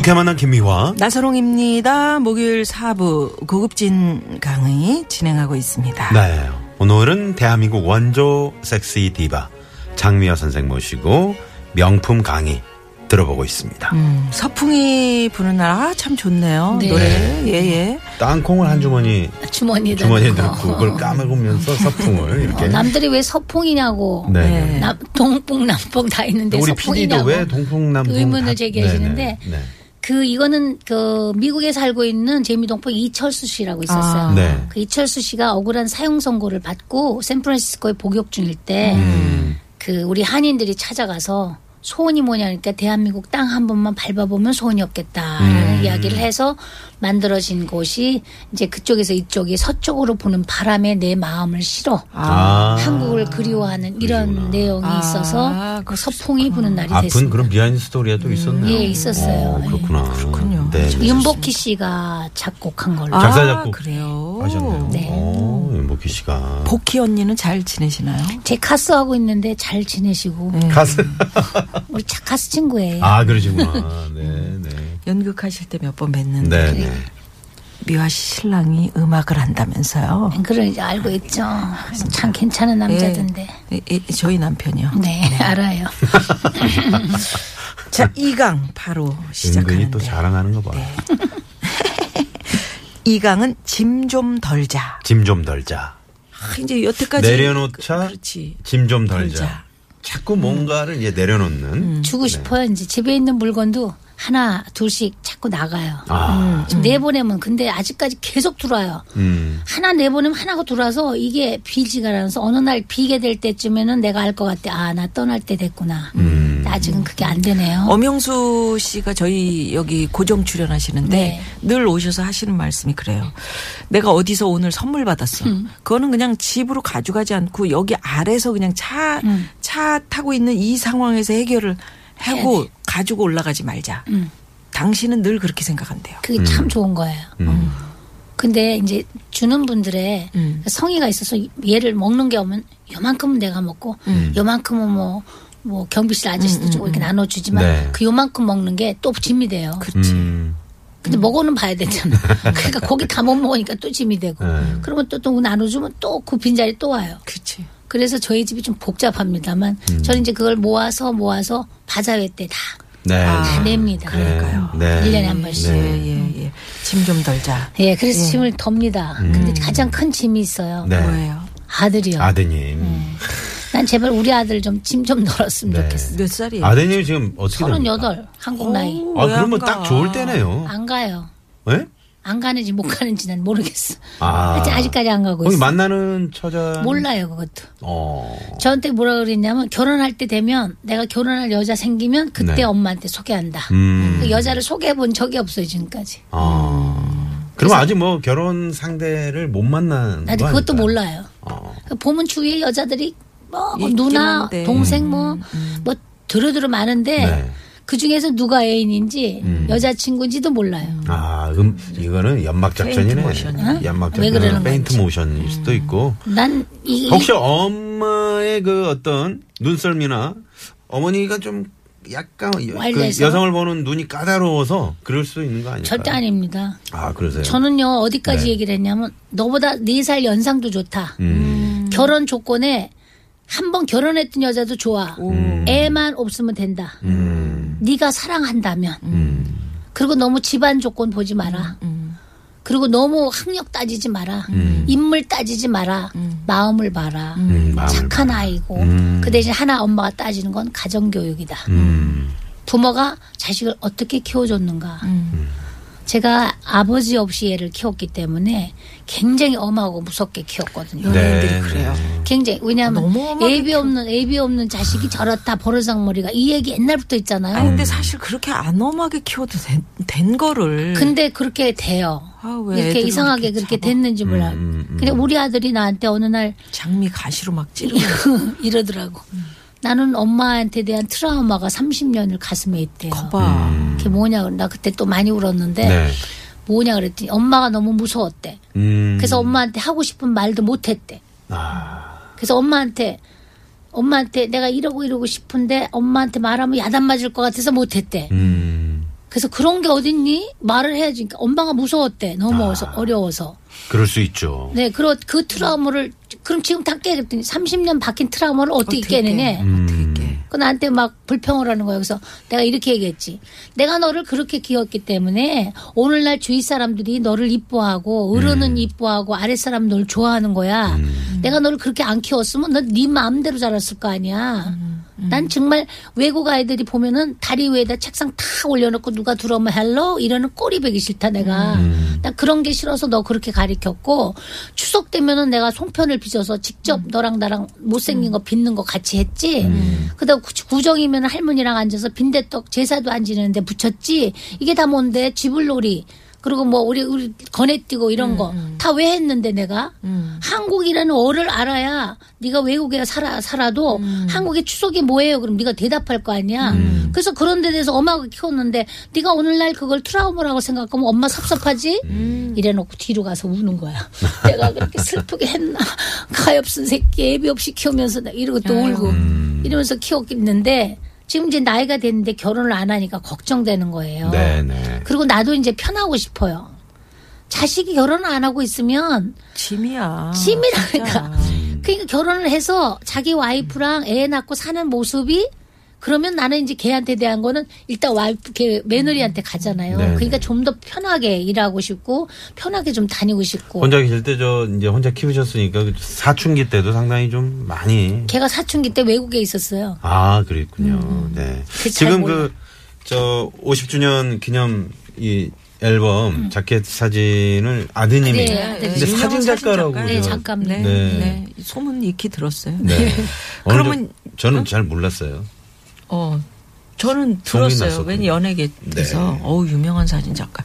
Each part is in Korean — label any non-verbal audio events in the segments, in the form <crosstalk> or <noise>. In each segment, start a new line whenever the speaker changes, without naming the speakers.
유쾌 만난 김미화.
나서롱입니다. 목요일 4부 고급진 강의 진행하고 있습니다.
네. 오늘은 대한민국 원조 섹시 디바 장미화 선생 모시고 명품 강의 들어보고 있습니다.
음, 서풍이 부는 날, 아, 참 좋네요.
네.
노래. 예, 예.
땅콩을 한 주머니
주머니에
주머니에
넣고.
그걸 까먹으면서 서풍을 이렇게.
어, 남들이 왜 서풍이냐고.
네.
네.
남, 동풍, 남풍 다 있는데
우리 PD도
서풍이냐고.
왜 동풍 남풍
그 의문을
다-
제기하시는데
네네. 네.
그 이거는 그 미국에 살고 있는 재미동포 이철수 씨라고 있었어요.
아.
네.
그 이철수 씨가 억울한 사형 선고를 받고 샌프란시스코에 복역 중일 때그
음.
우리 한인들이 찾아가서 소원이 뭐냐니까 대한민국 땅 한 번만 밟아보면 소원이 없겠다라는
음.
이야기를 해서 만들어진 곳이 이제 그쪽에서 이쪽이 서쪽으로 부는 바람에 내 마음을 실어
아.
한국을 그리워하는 이런
그러시구나.
내용이
아,
있어서 그 서풍이 부는 날이
아픈
됐습니다.
그런 behind story가 또 있었네요.
예, 있었어요.
어, 그렇구나.
그렇군요.
네.
윤복희 씨가 작곡한 걸로.
아. 작사,
아,
작곡
그래요.
하셨네요.
네.
오, 윤복희 씨가.
복희 언니는 잘 지내시나요?
제 카스 하고 있는데 잘 지내시고
네.
가수.
우리 차 카스 친구예요.
아, 그러시구나. 네, 네. <laughs>
연극하실 때 몇 번 뵀는데.
네, 네.
미화 씨 신랑이 음악을 한다면서요.
그런 이제 알고 있죠. 참 괜찮은 남자던데.
예, 예, 저희 남편이요.
네, <laughs> 알아요. <laughs>
자, 이강 바로 시작하는데.
또 자랑하는 거 봐.
네. 이강은 짐 좀 덜자.
짐 좀 덜자.
아, 이제 여태까지
내려놓자.
그.
짐 좀 덜자.
덜자.
자꾸 뭔가를 이제 내려놓는.
음.
주고 싶어요. 이제 집에 있는 물건도 하나, 둘씩 자꾸 나가요.
아,
지금 내보내면 근데 아직까지 계속 들어와요.
음.
하나 내보내면 하나가 들어와서 이게 비지가 않아서 어느 날 비게 될 때쯤에는 내가 알 것 같아. 아, 나 떠날 때 됐구나.
음.
아직은 그게 안 되네요.
엄영수 씨가 저희 여기 고정 출연하시는데
네.
늘 오셔서 하시는 말씀이 그래요. 내가 어디서 오늘 선물 받았어.
음.
그거는 그냥 집으로 가져가지 않고 여기 아래서 그냥 차,
음.
차 타고 있는 이 상황에서 해결을 하고
네.
가지고 올라가지 말자.
음.
당신은 늘 그렇게 생각한대요.
그게 참 좋은 거예요.
음.
근데 이제 주는 분들의
음.
성의가 있어서 얘를 먹는 게 오면 요만큼은 내가 먹고
음.
요만큼은 뭐, 뭐 경비실 아저씨도 좀 이렇게 나눠주지만
네.
그 요만큼 먹는 게 또 짐이 돼요.
그렇지.
음.
근데 먹어는 봐야 되잖아. <laughs> 그러니까 거기 다 못 먹으니까 또 짐이 되고.
네.
그러면 또, 또 나눠주면 또그 빈자리 또 와요.
그렇지.
그래서 저희 집이 좀 복잡합니다만
음.
저는 이제 그걸 모아서 모아서 바자회 때 다
네.
다 냅니다.
그러니까요. 네.
일 1년에 한 번씩.
예, 예, 예. 짐 좀 덜자.
예, 그래서 짐을 덥니다.
음.
근데 가장 큰 짐이 있어요.
네.
뭐예요?
아들이요.
아드님.
난 제발 우리 아들 좀 짐 좀 덜었으면
네.
좋겠어.
몇 살이에요?
아드님 지금 어떻게 됩니까?
38 한국 나이.
오,
아,
왜
그러면 안딱
가?
좋을 때네요.
안 가요.
예?
안 가는지 못 가는지 난 모르겠어.
아.
하여튼 아직까지 안 가고
거기
있어.
만나는 처자.
몰라요, 그것도.
어.
저한테 뭐라 그랬냐면 결혼할 때 되면 내가 결혼할 여자 생기면 그때
네.
엄마한테 소개한다.
음.
그 여자를 소개해 본 적이 없어요, 지금까지.
아. 그럼 아직 뭐 결혼 상대를 못 만난
나도
거
그것도
아닐까요?
몰라요.
어.
그 보면 주위에 여자들이 뭐
있긴
누나,
한데.
동생 뭐, 뭐 들어들어 많은데
네.
그 중에서 누가 애인인지 여자친구인지도 몰라요.
아, 음, 이거는 연막 작전이네.
어?
연막
왜
작전. 페인트. 모션일 수도 있고.
난 이,
혹시 엄마의 그 어떤 눈썰미나 어머니가 좀 약간 여- 그
와일드해서?
여성을 보는 눈이 까다로워서 그럴 수 있는 거 아닐까요?
절대 아닙니다.
아, 그러세요?
저는요 어디까지
네.
얘기를 했냐면 너보다 네 살 연상도 좋다.
음.
결혼 조건에 한 번 결혼했던 여자도 좋아.
음.
애만 없으면 된다.
음.
네가 사랑한다면.
음.
그리고 너무 집안 조건 보지 마라. 그리고 너무 학력 따지지 마라. 인물 따지지 마라. 마음을 봐라.
음, 마음을
착한. 아이고.
음.
그 대신 하나 엄마가 따지는 건 가정교육이다.
음.
부모가 자식을 어떻게 키워줬는가. 제가 아버지 없이 얘를 키웠기 때문에 굉장히 엄하고 무섭게 키웠거든요.
연예인들이
네,
그래요.
굉장히 왜냐하면
엄하게
애비 없는 애비 없는 자식이 저렇다 버르장머리가 이 얘기 옛날부터 있잖아요.
아 근데 사실 그렇게 안 엄하게 키워도 된, 된 거를.
근데 그렇게 돼요.
아, 왜
이렇게 이상하게
이렇게
그렇게
잡아?
됐는지 몰라.
음, 음.
근데 우리 아들이 나한테 어느 날
장미 가시로 막 찌르고. <laughs>
이러더라고. 나는 엄마한테 대한 트라우마가 30년을 가슴에 있대요.
거봐.
그게 뭐냐 나 그때 또 많이 울었는데
네.
뭐냐 그랬더니 엄마가 너무 무서웠대.
음.
그래서 엄마한테 하고 싶은 말도 못했대.
아,
그래서 엄마한테 엄마한테 내가 이러고 이러고 싶은데 엄마한테 말하면 야단 맞을 것 같아서 못했대.
음.
그래서 그런 게 어딨니? 말을 해야지. 그러니까 엄마가 무서웠대. 너무
아.
어려워서.
그럴 수 있죠.
네, 그런 그 트라우마를 그럼 지금 다 깨겠더니 30년 박힌 트라우마를 어떻게,
어떻게
깨느냐?
깨?
음.
어떻게 깨?
그 나한테 막 불평을 하는 거예요. 그래서 내가 이렇게 얘기했지. 내가 너를 그렇게 키웠기 때문에 오늘날 주위 사람들이 너를 이뻐하고 어른은 이뻐하고 아랫사람 널 좋아하는 거야. 내가 너를 그렇게 안 키웠으면 넌네 마음대로 자랐을 거 아니야. 난 정말 외국 아이들이 보면은 다리 위에다 책상 탁 올려놓고 누가 들어오면 hello 이러는 꼴이 보기 싫다 내가. 난 그런 게 싫어서 너 그렇게 가리켰고 추석 때면은 내가 송편을 빚어서 직접 너랑 나랑 못생긴 거 빚는 거 같이 했지. 그다음 구- 구정이면 할머니랑 앉아서 빈대떡 제사도 안 지내는데 붙였지. 이게 다 뭔데 쥐불놀이. 그리고 뭐 우리 우리 거네뛰고 이런 거 다 왜 했는데 내가 한국이라는 어를 알아야 네가 외국에 살아 살아도 한국의 추석이 뭐예요? 그럼 네가 대답할 거 아니야. 그래서 그런 데 대해서 엄마가 키웠는데 네가 오늘날 그걸 트라우마라고 생각하면 엄마 섭섭하지? 이래놓고 뒤로 가서 우는 거야. <laughs> 내가 그렇게 슬프게 했나? 가엾은 새끼 애비 없이 키우면서 나 이러고 또 울고 이러면서 키웠겠는데 지금 이제 나이가 됐는데 결혼을 안 하니까 걱정되는 거예요.
네네.
그리고 나도 이제 편하고 싶어요. 자식이 결혼을 안 하고 있으면
짐이야.
짐이라니까.
진짜.
그러니까 결혼을 해서 자기 와이프랑 애 낳고 사는 모습이 그러면 나는 이제 걔한테 대한 거는 일단 와이프 걔 며느리한테 가잖아요.
네네.
그러니까 좀 더 편하게 일하고 싶고 편하게 좀 다니고 싶고.
혼자 계실 때 저 이제 혼자 키우셨으니까 그 사춘기 때도 상당히 좀 많이
걔가 사춘기 때 외국에 있었어요.
아, 그랬군요. 네.
그잘
지금. 그, 저, 50주년 기념 이 앨범 자켓 사진을 아드님이.
네, 아드님.
근데 사진 작가라고.
네,
저-
작가님.
네,
네.
네. 소문 익히 들었어요.
네. <laughs>
그러면-
정- 저는 잘 몰랐어요.
어, 저는 들었어요. 왠지 연예계에서
네.
어우 유명한 사진 작가.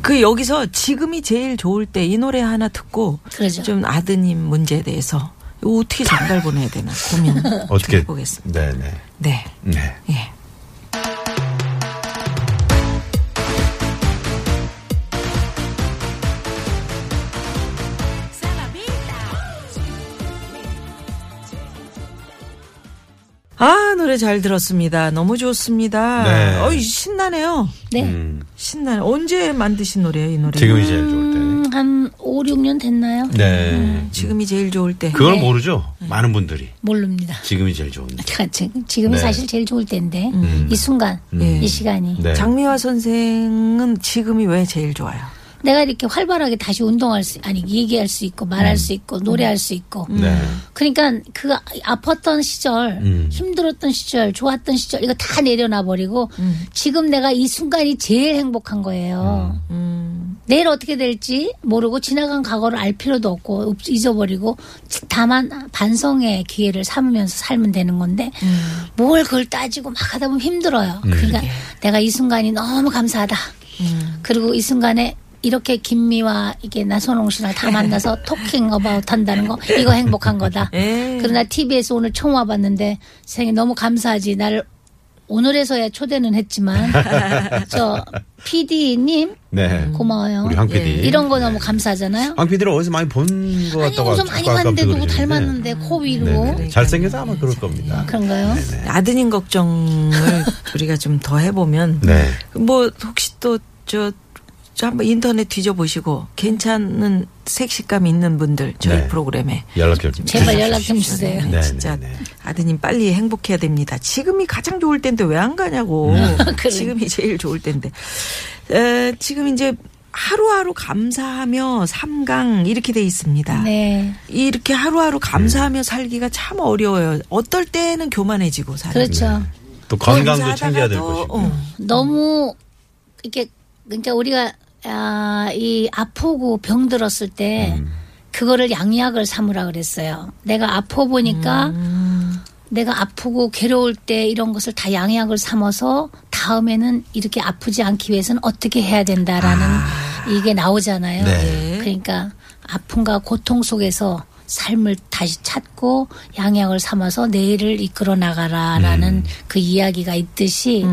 그 여기서 지금이 제일 좋을 때 이 노래 하나 듣고
그러죠.
좀 아드님 문제에 대해서 이거 어떻게 전달 보내야 되나 고민 <laughs>
어떻게.
좀 해보겠습니다.
네네.
네,
네.
예. 노래 잘 들었습니다. 너무 좋습니다.
네.
어이 신나네요.
네.
음,
신나네. 언제 만드신 노래예요 이 노래?
지금이 제일 좋을
음, 한 5, 6년 됐나요?
때. 네.
지금이 제일 좋을 때.
그걸
네.
모르죠? 많은 분들이.
모릅니다.
지금이 제일 좋은 데.
지금, 지금이
네.
사실 제일 좋을 때인데 이 순간
예.
이 시간이
네.
장미화 선생은 지금이 왜 제일 좋아요?
내가 이렇게 활발하게 다시 운동할 수 아니 얘기할 수 있고 말할 수 있고 노래할 수 있고
네.
그러니까 그 아팠던 시절
음.
힘들었던 시절 좋았던 시절 이거 다 내려놔 버리고 지금 내가 이 순간이 제일 행복한 거예요.
음,
내일 어떻게 될지 모르고 지나간 과거를 알 필요도 없고 읍- 잊어버리고 다만 반성의 기회를 삼으면서 살면 되는 건데 뭘 그걸 따지고 막 하다 보면 힘들어요. 그러니까 내가 이 순간이 너무 감사하다. 그리고 이 순간에 이렇게 김미와 이게 나선홍 씨랑 다 만나서 <laughs> 토킹 어바웃 한다는 거 이거 행복한 거다.
에.
그러나 TBS 오늘 처음 와봤는데 생이 너무 감사하지. 나를 오늘에서야 초대는 했지만 <laughs> 저 PD님
네.
고마워요.
우리 황 PD.
예. 이런 거 너무 감사하잖아요.
황 PD를 어디서 많이 본것
아니
같다고
어디서 많이
자꾸
봤는데 누구. 닮았는데 코 위로
네네. 잘생겨서 아마 그럴 겁니다.
그런가요?
아드님 걱정을 우리가 좀 더 해보면
네.
뭐 혹시 또저저 한번 인터넷 뒤져보시고 괜찮은 섹시감 있는 분들 저희
네.
프로그램에
연락 좀
제발
주십시오.
연락 좀 주세요.
네,
진짜
네, 네.
아드님 빨리 행복해야 됩니다. 지금이 가장 좋을 때인데 왜 안 가냐고.
그래.
지금이 제일 좋을 때인데. 에, 지금 이제 하루하루 감사하며 삼강 이렇게 돼 있습니다.
네.
이렇게 하루하루 감사하며 살기가 참 어려워요. 어떨 때는 교만해지고 살아요.
그렇죠.
또 건강도 챙겨야 될 것이고.
어,
너무 이렇게 그러니까 우리가 아, 이 아프고 병 들었을 때 그거를 양약을 삼으라 그랬어요. 내가 아파 보니까 내가 아프고 괴로울 때 이런 것을 다 양약을 삼아서 다음에는 이렇게 아프지 않기 위해서는 어떻게 해야 된다라는 이게 나오잖아요.
네.
그러니까 아픔과 고통 속에서 삶을 다시 찾고 양약을 삼아서 내일을 이끌어 나가라라는 그 이야기가 있듯이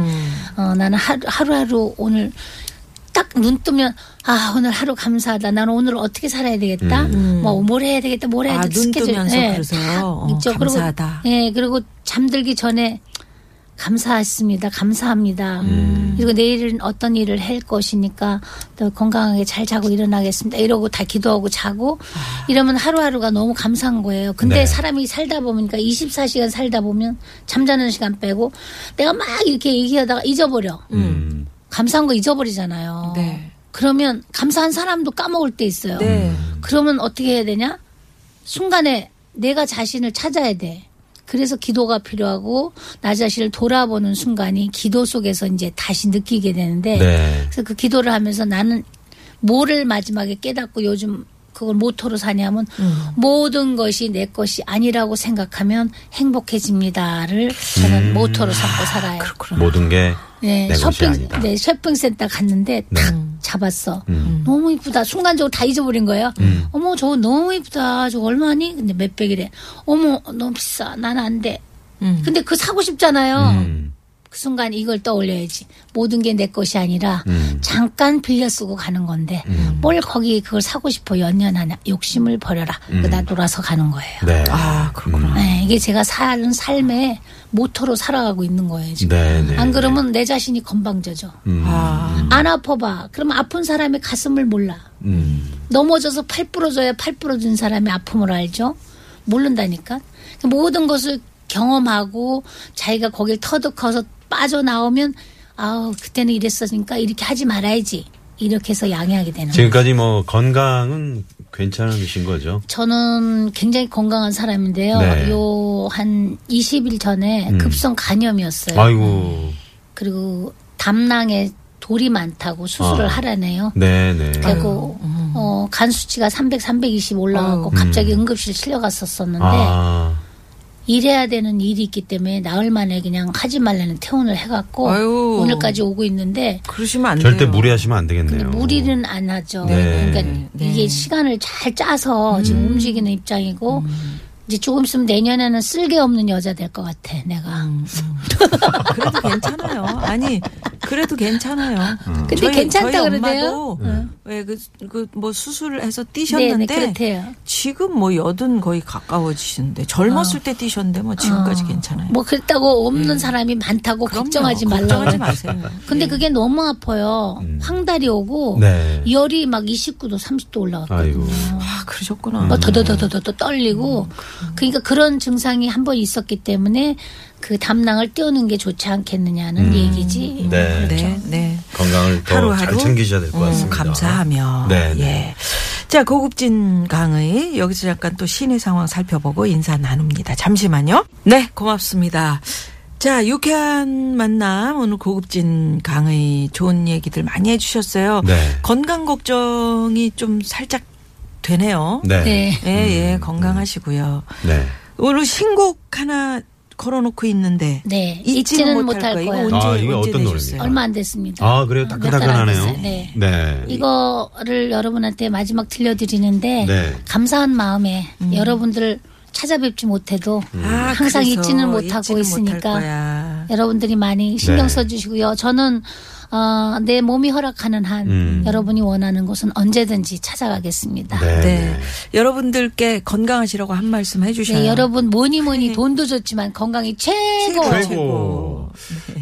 어, 나는 하루, 하루하루 오늘 딱 눈 뜨면 아 오늘 하루 감사하다. 나는 오늘 어떻게 살아야 되겠다. 뭐뭘 해야 되겠다. 뭘 해야
아,
되겠다.
눈 뜨면서
예,
그러세요?
딱
어,
있죠. 그리고,
감사하다.
예 그리고 잠들기 전에 감사했습니다. 감사합니다.
음.
그리고 내일은 어떤 일을 할 것이니까 또 건강하게 잘 자고 일어나겠습니다. 이러고 다 기도하고 자고
아.
이러면 하루하루가 너무 감사한 거예요. 근데
네.
사람이 살다 보니까 24시간 살다 보면 잠자는 시간 빼고 내가 막 이렇게 얘기하다가 잊어버려.
음.
감사한 거 잊어버리잖아요.
네.
그러면 감사한 사람도 까먹을 때 있어요.
네.
그러면 어떻게 해야 되냐? 순간에 내가 자신을 찾아야 돼. 그래서 기도가 필요하고 나 자신을 돌아보는 순간이 기도 속에서 이제 다시 느끼게 되는데
네.
그래서 그 기도를 하면서 나는 뭐를 마지막에 깨닫고 요즘 그걸 모토로 사냐면 모든 것이 내 것이 아니라고 생각하면 행복해집니다를 저는 모토로 삼고 살아요.
모든 게
네,
내 것이
쇼핑,
아니다.
네, 쇼핑센터 갔는데 딱 잡았어. 너무 이쁘다. 순간적으로 다 잊어버린 거예요. 어머, 저거 너무 이쁘다. 저거 얼마니? 근데 몇백이래. 어머, 너무 비싸. 난 안 돼.
음.
근데 그 사고 싶잖아요.
음.
그 순간 이걸 떠올려야지. 모든 게 내 것이 아니라
음.
잠깐 빌려 쓰고 가는 건데 뭘 거기 그걸 사고 싶어 연연하냐. 욕심을 버려라. 그다 돌아서 가는 거예요.
네.
아, 그렇구나.
네, 이게 제가 사는 삶의 모토로 살아가고 있는 거예요. 지금.
네, 네.
안 그러면 내 자신이 건방져져.
음.
아.
안 아파봐. 그러면 아픈 사람의 가슴을 몰라.
음.
넘어져서 팔 부러져야 팔 부러진 사람의 아픔을 알죠. 모른다니까. 모든 것을 경험하고 자기가 거길 터득해서 빠져나오면 아우 그때는 이랬으니까 이렇게 하지 말아야지. 이렇게 해서 양해하게 되는 거예요.
지금까지 뭐 건강은 괜찮으신 거죠?
저는 굉장히 건강한 사람인데요.
네.
요한 20일 전에
음.
급성 간염이었어요.
아이고.
그리고 담낭에 돌이 많다고 수술을
아.
하라네요.
네, 네.
그리고 어, 간 수치가 300, 320 올라가고
아유.
갑자기
음.
응급실 실려갔었었는데
아.
일해야 되는 일이 있기 때문에 나흘 만에 그냥 하지 말라는 퇴원을 해갖고
아유.
오늘까지 오고 있는데
그러시면 안
절대
돼요.
무리하시면 안 되겠네요.
근데 무리는 안 하죠.
네.
그러니까
네.
이게 시간을 잘 짜서 지금 움직이는 입장이고 이제 조금 있으면 내년에는 쓸개 없는 여자 될 것 같아. 내가. <laughs>
그래도 괜찮아요. 아니, 그래도 괜찮아요.
근데
저희-
괜찮다
저희
그러네요.
엄마도 왜그 그뭐 수술을 해서
네, 네,
뛰셨는데
그렇대요.
지금 뭐 여든 거의 가까워지시는데 젊었을 때 뛰셨는데 뭐 지금까지 괜찮아요.
뭐 그랬다고 없는 사람이 많다고
그럼요.
걱정하지 말라고.
걱정하지 마세요. <laughs>
근데 그게 너무 아파요. 황달이 오고
네.
열이 막 29도, 30도 올라갔거든요.
아이고.
아 그러셨구나.
뭐 더더더더더 떨리고 그러니까 그런 증상이 한 번 있었기 때문에 그 담낭을 띄우는 게 좋지 않겠느냐는 얘기지.
네.
네, 네.
건강을 더잘
하루하루
챙기셔야 될것
음,
같습니다.
감사하며.
네, 네.
예. 자, 고급진 강의 여기서 잠깐 또 시내 상황 살펴보고 인사 나눕니다. 잠시만요. 네, 고맙습니다. 자, 유쾌한 만남 오늘 고급진 강의 좋은 얘기들 많이 해 주셨어요.
네.
건강 걱정이 좀 살짝 되네요.
네.
네.
예, 예, 건강하시고요.
네.
오늘 신곡 하나 걸어놓고 있는데
네.
잊지는
잊지는
못할
못할
언제
아, 이게 어떤? 노래입니까?
얼마 안 됐습니다.
아, 그래요?
몇달안
따끈따끈하네요.
네.
네.
이거를 여러분한테 마지막 들려드리는데
네.
감사한 마음에 여러분들 찾아뵙지 못해도
아,
항상 잊지는 못하고
잊지는
있으니까
거야.
여러분들이 많이 신경
네.
써주시고요. 저는 어, 내 몸이 허락하는 한
음.
여러분이 원하는 곳은 언제든지 찾아가겠습니다.
네.
네.
네.
여러분들께 건강하시라고 한 말씀 해주셔요.
네, 여러분 뭐니 뭐니 돈도 좋지만 건강이 최고.
최고.
최고.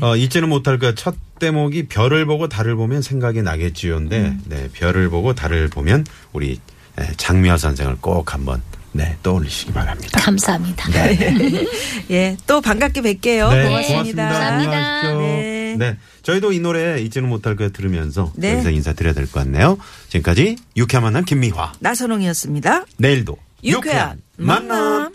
어, 잊지는 못할 그 첫 대목이 별을 보고 달을 보면 생각이 나겠지요인데,
음.
네, 별을 보고 달을 보면 우리 예, 장미화 선생을 꼭 한번 네, 떠올리시기 바랍니다.
감사합니다. <laughs>
예, 또 반갑게 뵐게요.
네,
고맙습니다.
감사합니다.
안녕하십시오.
네.
네. 저희도 이 노래 잊지는 못할 거 들으면서
네.
여기서 인사드려야 될 것 같네요. 지금까지 유쾌한 만남 김미화.
나선홍이었습니다.
내일도
유쾌한 만남.